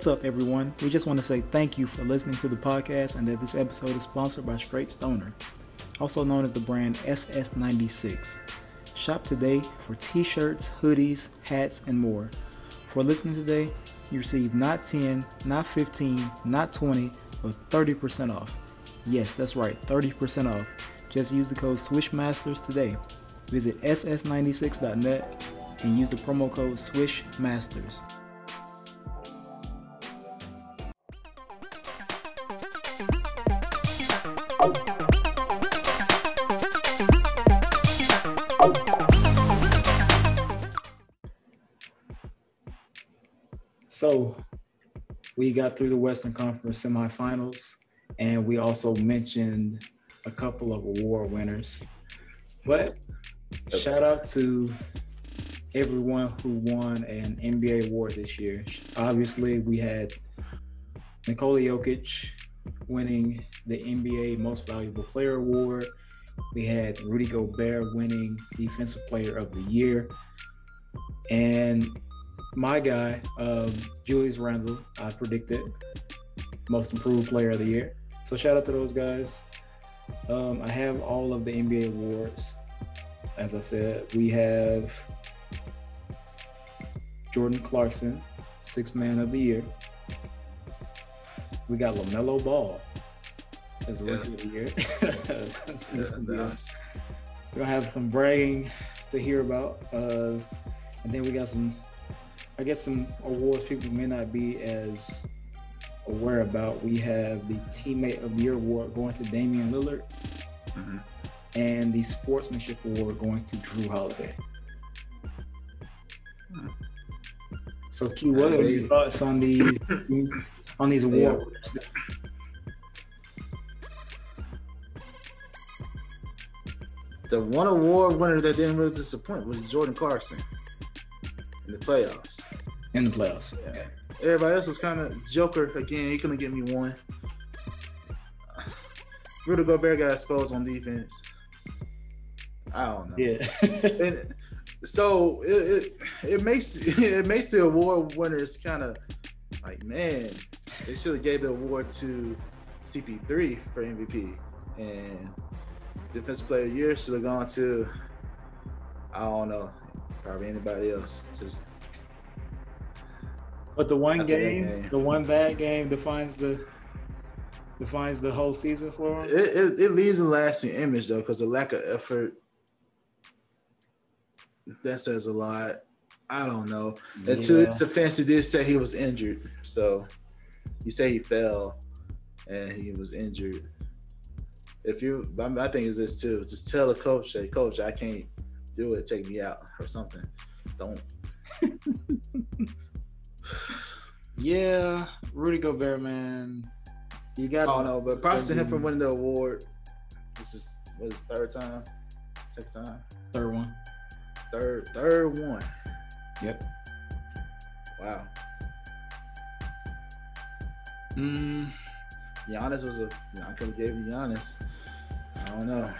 What's up, everyone? We just want to say thank you for listening to the podcast and that this episode is sponsored by Straight Stoner, also known as the brand SS96. Shop today for t shirts, hoodies, hats, and more. For listening today, you receive not 10, not 15, not 20, but 30% off. Yes, that's right, 30% off. Just use the code SWISHMASTERS today. Visit ss96.net and use the promo code SWISHMASTERS. So we got through the Western Conference semifinals, and we also mentioned a couple of award winners. But shout out to everyone who won an NBA award this year. Obviously, we had Nikola Jokic winning the NBA Most Valuable Player award. We had Rudy Gobert winning Defensive Player of the Year. And my guy, um, Julius Randle, I predicted most improved player of the year. So shout out to those guys. Um, I have all of the NBA awards. As I said, we have Jordan Clarkson, Sixth man of the year. We got LaMelo Ball as rookie yeah. of the year. That's gonna be nice. We're gonna have some bragging to hear about. Uh, and then we got some I guess some awards people may not be as aware about. We have the Teammate of the Year award going to Damian Lillard, mm-hmm. and the Sportsmanship award going to Jrue Holiday. Hmm. So, Key, what are your thoughts on these on these awards? Yeah. The one award winner that didn't really disappoint was Jordan Clarkson in the playoffs. In the playoffs. Yeah. Everybody else was kind of Joker again. He couldn't get me one. Rudy Gobert got exposed on defense. I don't know. Yeah. and so it, it, it makes it makes the award winners kind of like man, they should have gave the award to CP3 for MVP and defensive player of the year should have gone to I don't know probably anybody else. Just but the one game, game, the one bad game defines the defines the whole season for him. It, it, it leaves a lasting image though, because the lack of effort that says a lot. I don't know. Yeah. And to its defense, he did say he was injured. So you say he fell and he was injured. If you, I think is this too. Just tell the coach, "Hey, coach, I can't do it. Take me out or something. Don't." yeah, Rudy Gobert, man. You got. Oh no, but props to him for winning the award. This is what his third time, second time, third one, third third one. Yep. Wow. Mm. Giannis was a. I could have gave Giannis. I don't know.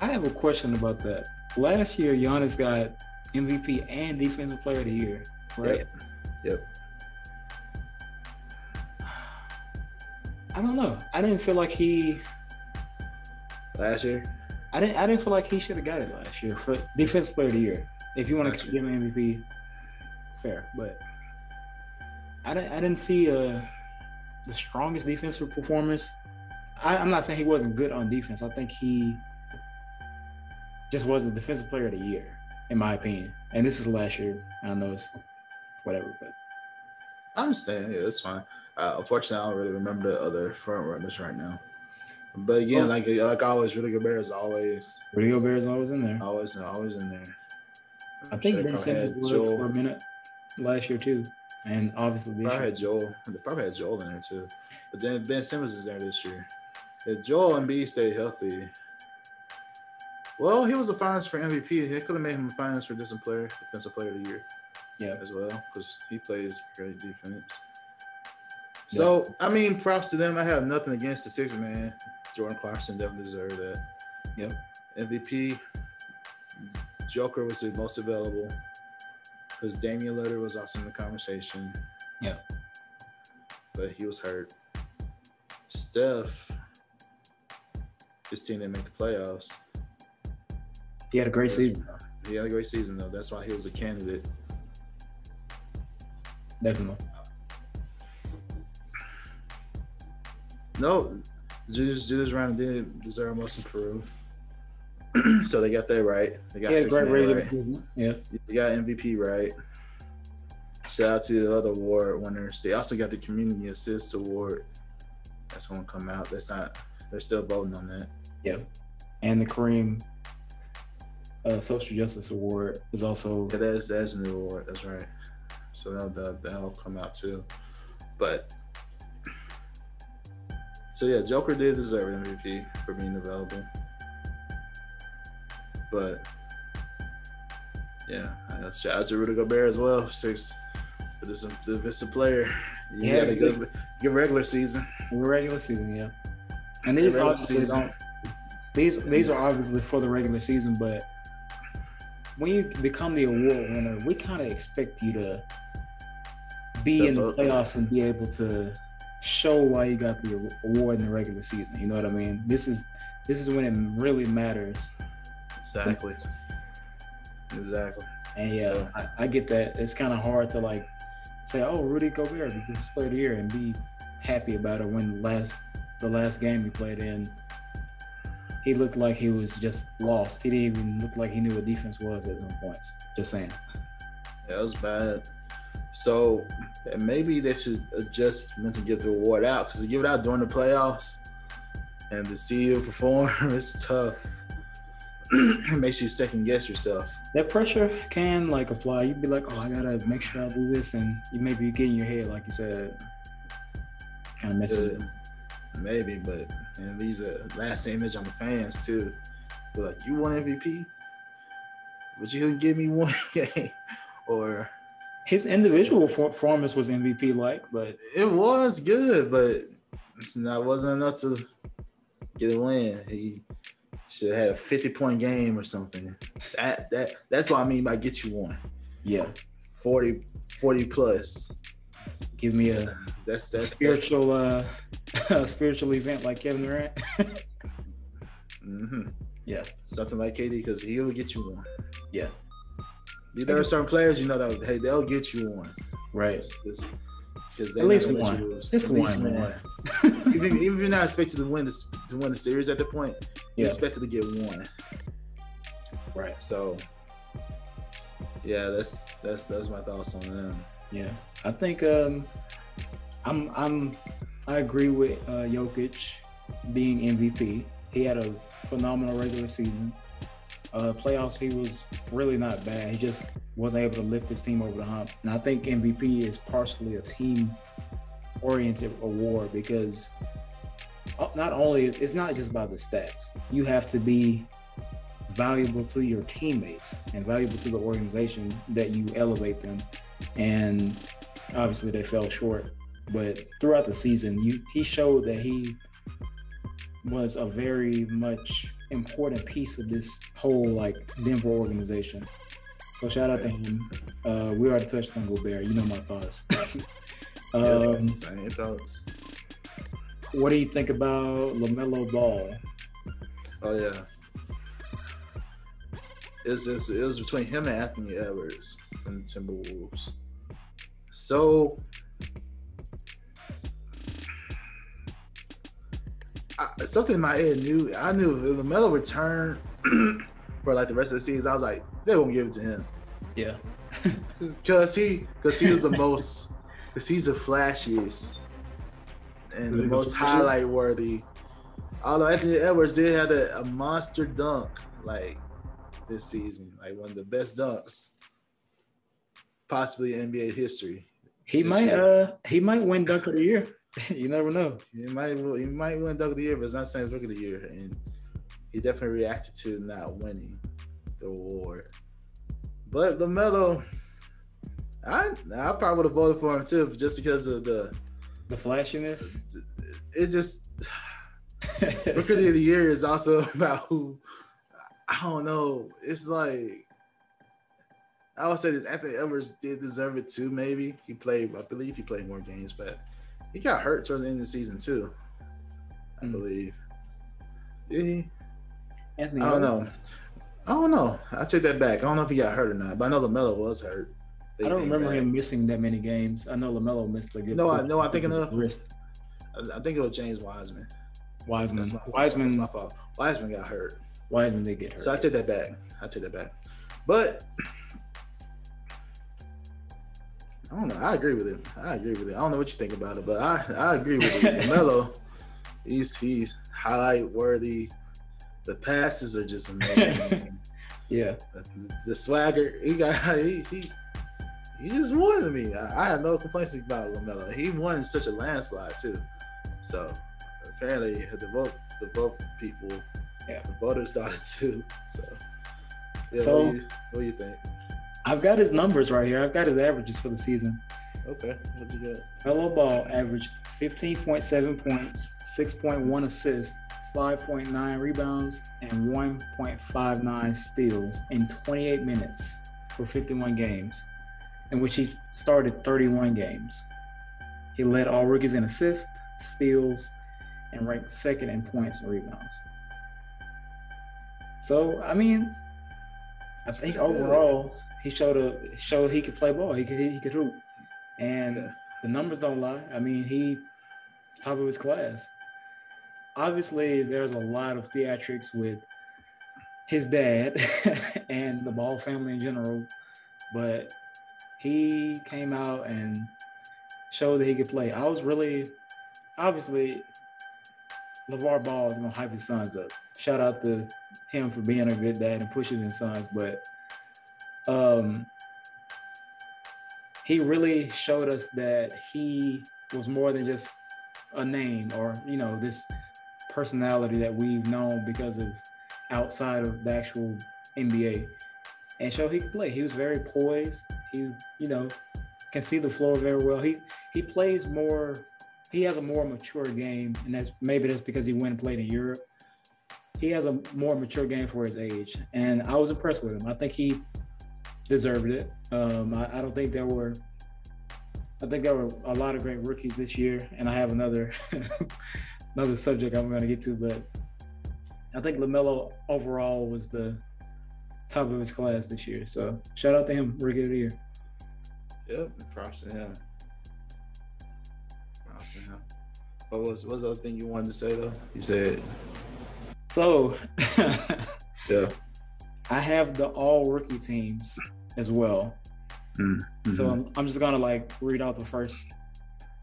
I have a question about that. Last year, Giannis got MVP and Defensive Player of the Year, right? Yep. yep. I don't know. I didn't feel like he last year. I didn't. I didn't feel like he should have got it last year for Defensive Player of the Year. If you want to give him MVP, fair. But I didn't. I didn't see uh, the strongest defensive performance. I, I'm not saying he wasn't good on defense. I think he just was the defensive player of the year, in my opinion. And this is last year. I know it's whatever, but I understand. Yeah, that's fine. Uh, unfortunately, I don't really remember the other front runners right now. But again, oh. like like always, Rudy Gobert is always Rudy Gobert is always in there. Always, always in there. I'm i think Ben Simmons was for a minute last year too, and obviously this probably had Joel. They probably had Joel in there too, but then Ben Simmons is there this year. If Joel and B stay healthy, well, he was a finalist for MVP. They could have made him a finalist for defensive player, defensive player of the year. Yeah, as well because he plays great defense. So I mean, props to them. I have nothing against the six man. Jordan Clarkson definitely deserved that. Yep. MVP. Joker was the most available because Damian Lillard was also in the conversation. Yeah. but he was hurt. Steph, his team didn't make the playoffs. He had a great season. He had a great season though. That's why he was a candidate. Definitely. No, Julius Julius Randle did deserve most improved. so they got that right. They got He had a great rating. right. Yeah. They got MVP right. Shout out to the other award winners. They also got the Community Assist Award. That's gonna come out. That's not. They're still voting on that. Yeah. And the Kareem uh, Social Justice Award is also Yeah, that's that's a new award. That's right. So that'll, that'll, that'll come out too. But so yeah, Joker did deserve MVP for being available. But yeah, uh, shout out to Rudy Gobert as well. Six this defensive player. He Yeah, had a good good regular season. regular season, yeah. And these obviously season. don't these these are obviously for the regular season, but when you become the award winner, we kind of expect you to be in the playoffs and be able to show why you got the award in the regular season. You know what I mean? This is this is when it really matters. Exactly. Exactly. And yeah, So- I, I get that. It's kind of hard to like say, "Oh, Rudy Gobert, the player of the year," and be happy about it when last the last game he played in, he looked like he was just lost. He didn't even look like he knew what defense was at some points. Just saying. Yeah, it was bad. So maybe they should adjust when to give the award out because to give it out during the playoffs and to see you perform is tough. It makes you second guess yourself. That pressure can like apply. You'd be like, "Oh, I gotta make sure I do this," and you maybe you get in your head, like you said, kind of messes. Uh, maybe, but and these are last image on the fans too. They're like, you won MVP, but you couldn't give me one game, or His individual per- performance was MVP like, but it was good, but not wasn't enough to get a win. He should have a 50 point game or something. That that that's what I mean by get you one. yeah, 40, 40 plus. give me a That's that's, that's spiritual uh a spiritual event like Kevin Durant. mhm. yeah, something like KD because he'll get you one. yeah, There are certain players you know that hey they'll get you one. right. Because At least one. Just one, man. even, even if you're not expected to win this to win the series at the point, you're Yeah, expected to get one. right. So yeah, that's that's that's my thoughts on them. Yeah, I think um, I'm I'm I agree with uh, Jokic being MVP. He had a phenomenal regular season. Uh, playoffs, he was really not bad. He just wasn't able to lift his team over the hump. And I think MVP is partially a team-oriented award because uh, not only it's not just about the stats. You have to be valuable to your teammates and valuable to the organization that you elevate them and obviously they fell short. But throughout the season, you he showed that he was a very much important piece of this whole like Denver organization. So shout out to him. Uh, we already touched on Gobert. You know my thoughts. um, yeah, same thoughts. what do you think about Lamelo Ball? Oh yeah. It's, it's, it was between him and Anthony Edwards from the Timberwolves. So something in my head knew I knew if Lamelo returned for like the rest of the season, I was like, they won't give it to him. Yeah, Cause he, cause he was the most, cause he's the flashiest and the most highlight worthy. Although Anthony Edwards did have a, a monster dunk like this season, like one of the best dunks, possibly in NBA history. he might year. uh he might win Dunk of the Year. you never know. He might, he might win dunk of the year, but it's not saying rookie of the year, and he definitely reacted to not winning the award. But Lamelo, I I probably would have voted for him too, just because of the The flashiness. it just rookie of the year is also about who I don't know. It's like I would say this Anthony Edwards did deserve it too. Maybe he played, I believe he played more games, but he got hurt towards the end of the season too. I Mm. believe. Did he? Anthony, I don't know. I don't know. I take that back. I don't know if he got hurt or not, but I know Lamelo was hurt. I don't remember came him missing that many games. I know Lamelo missed a good. No, I- no, I'm thinking with wrist. I I think it was James Wiseman. Wiseman. My, That's Wiseman. my fault. Wiseman got hurt. Wiseman did get hurt. So I take that back. I take that back. But I don't know. I agree with it. I agree with it. I don't know what you think about it, but I, I agree with it. Melo, he's he's highlight worthy. The passes are just amazing. yeah. the, the swagger, he got he he, he just won to me. I, I have no complaints about Lamelo. He won such a landslide too. So apparently the vote the vote people Yeah. the voters started too. So yeah, So- what, do you, what do you think? I've got his numbers right here. I've got his averages for the season. Okay, what you got? Ball averaged 15.7 points, 6.1 assists, 5.9 rebounds, and 1.59 steals in 28 minutes for 51 games, in which he started 31 games. He led all rookies in assists, steals, and ranked second in points and rebounds. So, I mean, I think overall he showed a showed he could play ball. He could he could hoop, and Yeah. the numbers don't lie. I mean, he top of his class. Obviously, there's a lot of theatrics with his dad and the Ball family in general, but he came out and showed that he could play. I was really, obviously, LeVar Ball is gonna hype his sons up. Shout out to him for being a good dad and pushing his sons, but um he really showed us that he was more than just a name or you know this personality that we've known because of outside of the actual NBA and show he could play. He was very poised. He you know can see the floor very well. He he plays more. He has a more mature game, and that's maybe that's because he went and played in Europe. He has a more mature game for his age, and I was impressed with him. I think he deserved it. Um, I, I don't think there were. I think there were a lot of great rookies this year, and I have another another subject I'm going to get to, but I think Lamelo overall was the top of his class this year. So shout out to him, rookie of the year. Yep, props to him. Props to him. What was what's the other thing you wanted to say though? You said So yeah. I have the all rookie teams as well. Mm-hmm. So I'm, I'm just gonna like read out the first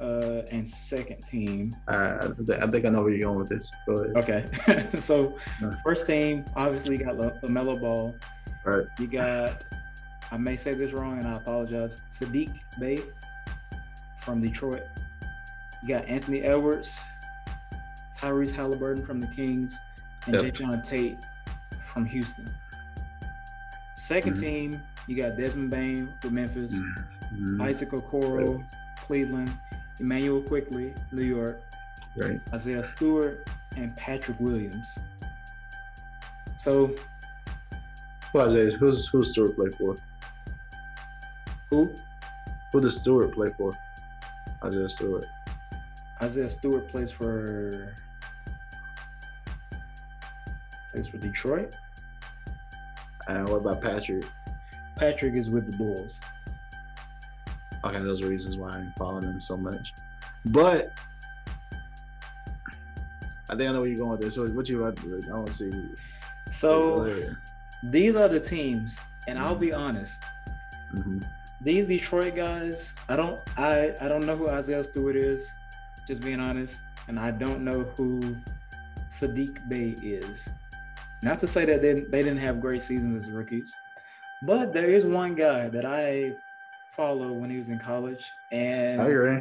uh, and second team. I, I think I know where you're going with this. Okay. so Yeah. first team obviously got La- Lamelo Ball. Right. You got I may say this wrong and I apologize. Saddiq Bey from Detroit. You got Anthony Edwards, Tyrese Halliburton from the Kings, and Yep. Jae'Sean Tate from Houston. 2nd Mhm. team, you got Desmond Bane with Memphis, Mhm. Isaac Okoro, Cleveland, Immanuel Quickley, New York, Right. Isaiah Stewart, and Patrick Williams. So Who Isaiah? Who's who's Stewart play for? who? Who does Stewart play for? Isaiah Stewart. Isaiah Stewart plays for plays for Detroit. And what about Patrick? Patrick is with the Bulls. Okay, those are reasons why I'm following him so much. But I think I know where you're going with this. So what you about to I want to see. So these are the teams, and I'll be honest. hmm These Detroit guys, I don't, I, I don't know who Isaiah Stewart is. Just being honest, and I don't know who Saddiq Bey is. Not to say that they, they didn't have great seasons as rookies, but there is one guy that I followed when he was in college, and I agree.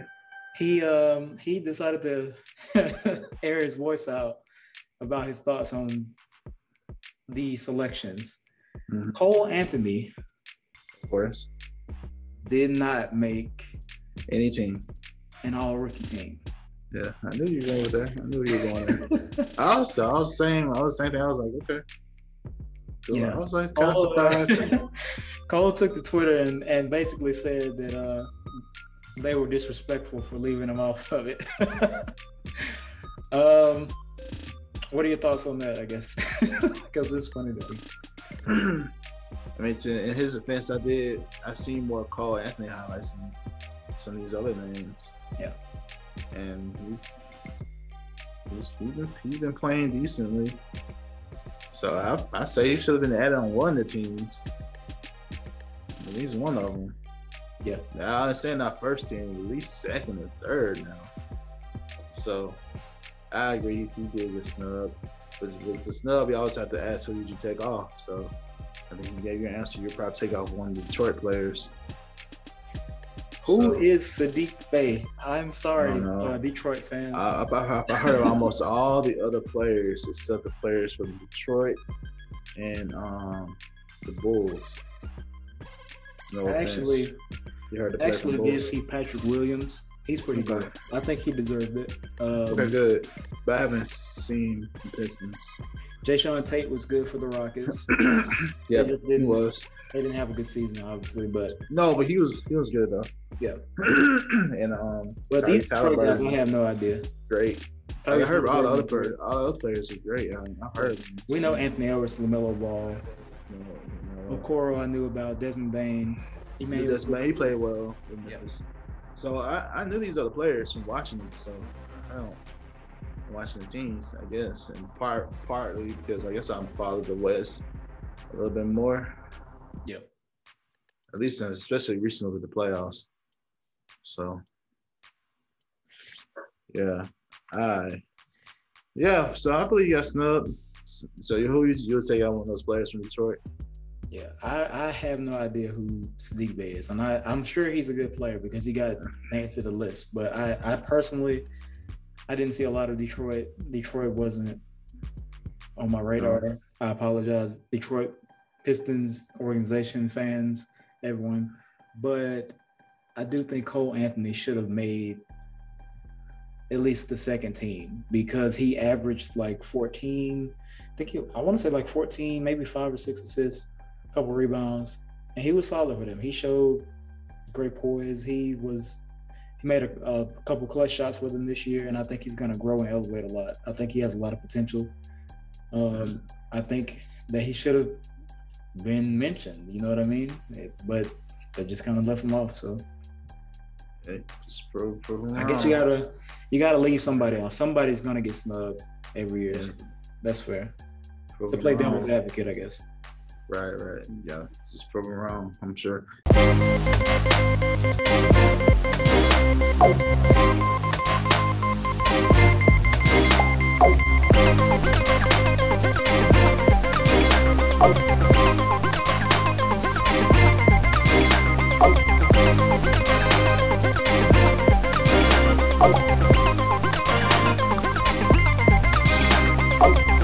he um he decided to air his voice out about his thoughts on the selections. Mhm. Cole Anthony Of course. did not make Any team. an all rookie team. Yeah, I knew you were going with there. I knew you were going there. I was, I was saying, I was saying, I was like, okay. Cool. Yeah. I was like, kind of Cole, uh, surprised. Cole took to Twitter and, and basically said that uh, they were disrespectful for leaving him off of it. um, what are your thoughts on that? I guess because it's funny to me. I mean, to, in his defense, I did. I seen more Cole Anthony highlights than some of these other names. Yeah, and he, he's, he's, been, he's been playing decently. So I, I say he should have been added on one of the teams. At least one of them. Yeah. Now, I understand not first team, at least second or third now. So I agree he did get snub. But with the snub, you always have to ask who did you take off. So I think you gave your answer. You'll probably take off one of the Detroit players. Who so, is Saddiq Bey? I'm sorry, uh, Detroit fans. I, I, I heard almost all the other players except the players from Detroit and um, the Bulls. No actually, you heard the actually did see Patrick Williams. He's pretty okay. good. I think he deserved it. Um, okay, good. But I haven't seen the Pistons. Jae'Sean Tate was good for the Rockets. yeah, he was. They didn't have a good season, obviously, but no, but he was he was good though. Yeah. and um, but these Detroit guys, I have no idea. Great. I heard all the other players. All the other players are great. I, mean, I heard. We know Anthony Edwards, LaMelo Ball. Okoro, I knew about Desmond Bane. He made Desmond, he played well. Yep. So I, I knew these other players from watching them. So I don't watching the teams, I guess, and part partly because I guess I'm following the West a little bit more. Yep. At least, especially recently with the playoffs. So, yeah, I, yeah. So I believe you got snubbed. So who you, you would say got one of those players from Detroit? Yeah, I, I have no idea who Saddiq Bey is, and I, I'm sure he's a good player because he got named to the list. But I, I personally, I didn't see a lot of Detroit. Detroit wasn't on my radar. I apologize, Detroit Pistons organization fans, everyone. But I do think Cole Anthony should have made at least the second team because he averaged like 14. I think he, I want to say like 14, maybe five or six assists a couple rebounds, and he was solid for them. He showed great poise. He was he made a, a couple clutch shots for them this year, and I think he's going to grow and elevate a lot. I think he has a lot of potential. Um, I think that he should have been mentioned. You know what I mean? But they just kind of left him off. So. Just prove, prove I guess you gotta you gotta leave somebody off. Somebody's gonna get snubbed every year. Yeah. That's fair. Prove to play devil's advocate, I guess. Right, right. Yeah, it's just proven wrong, I'm sure. Oh.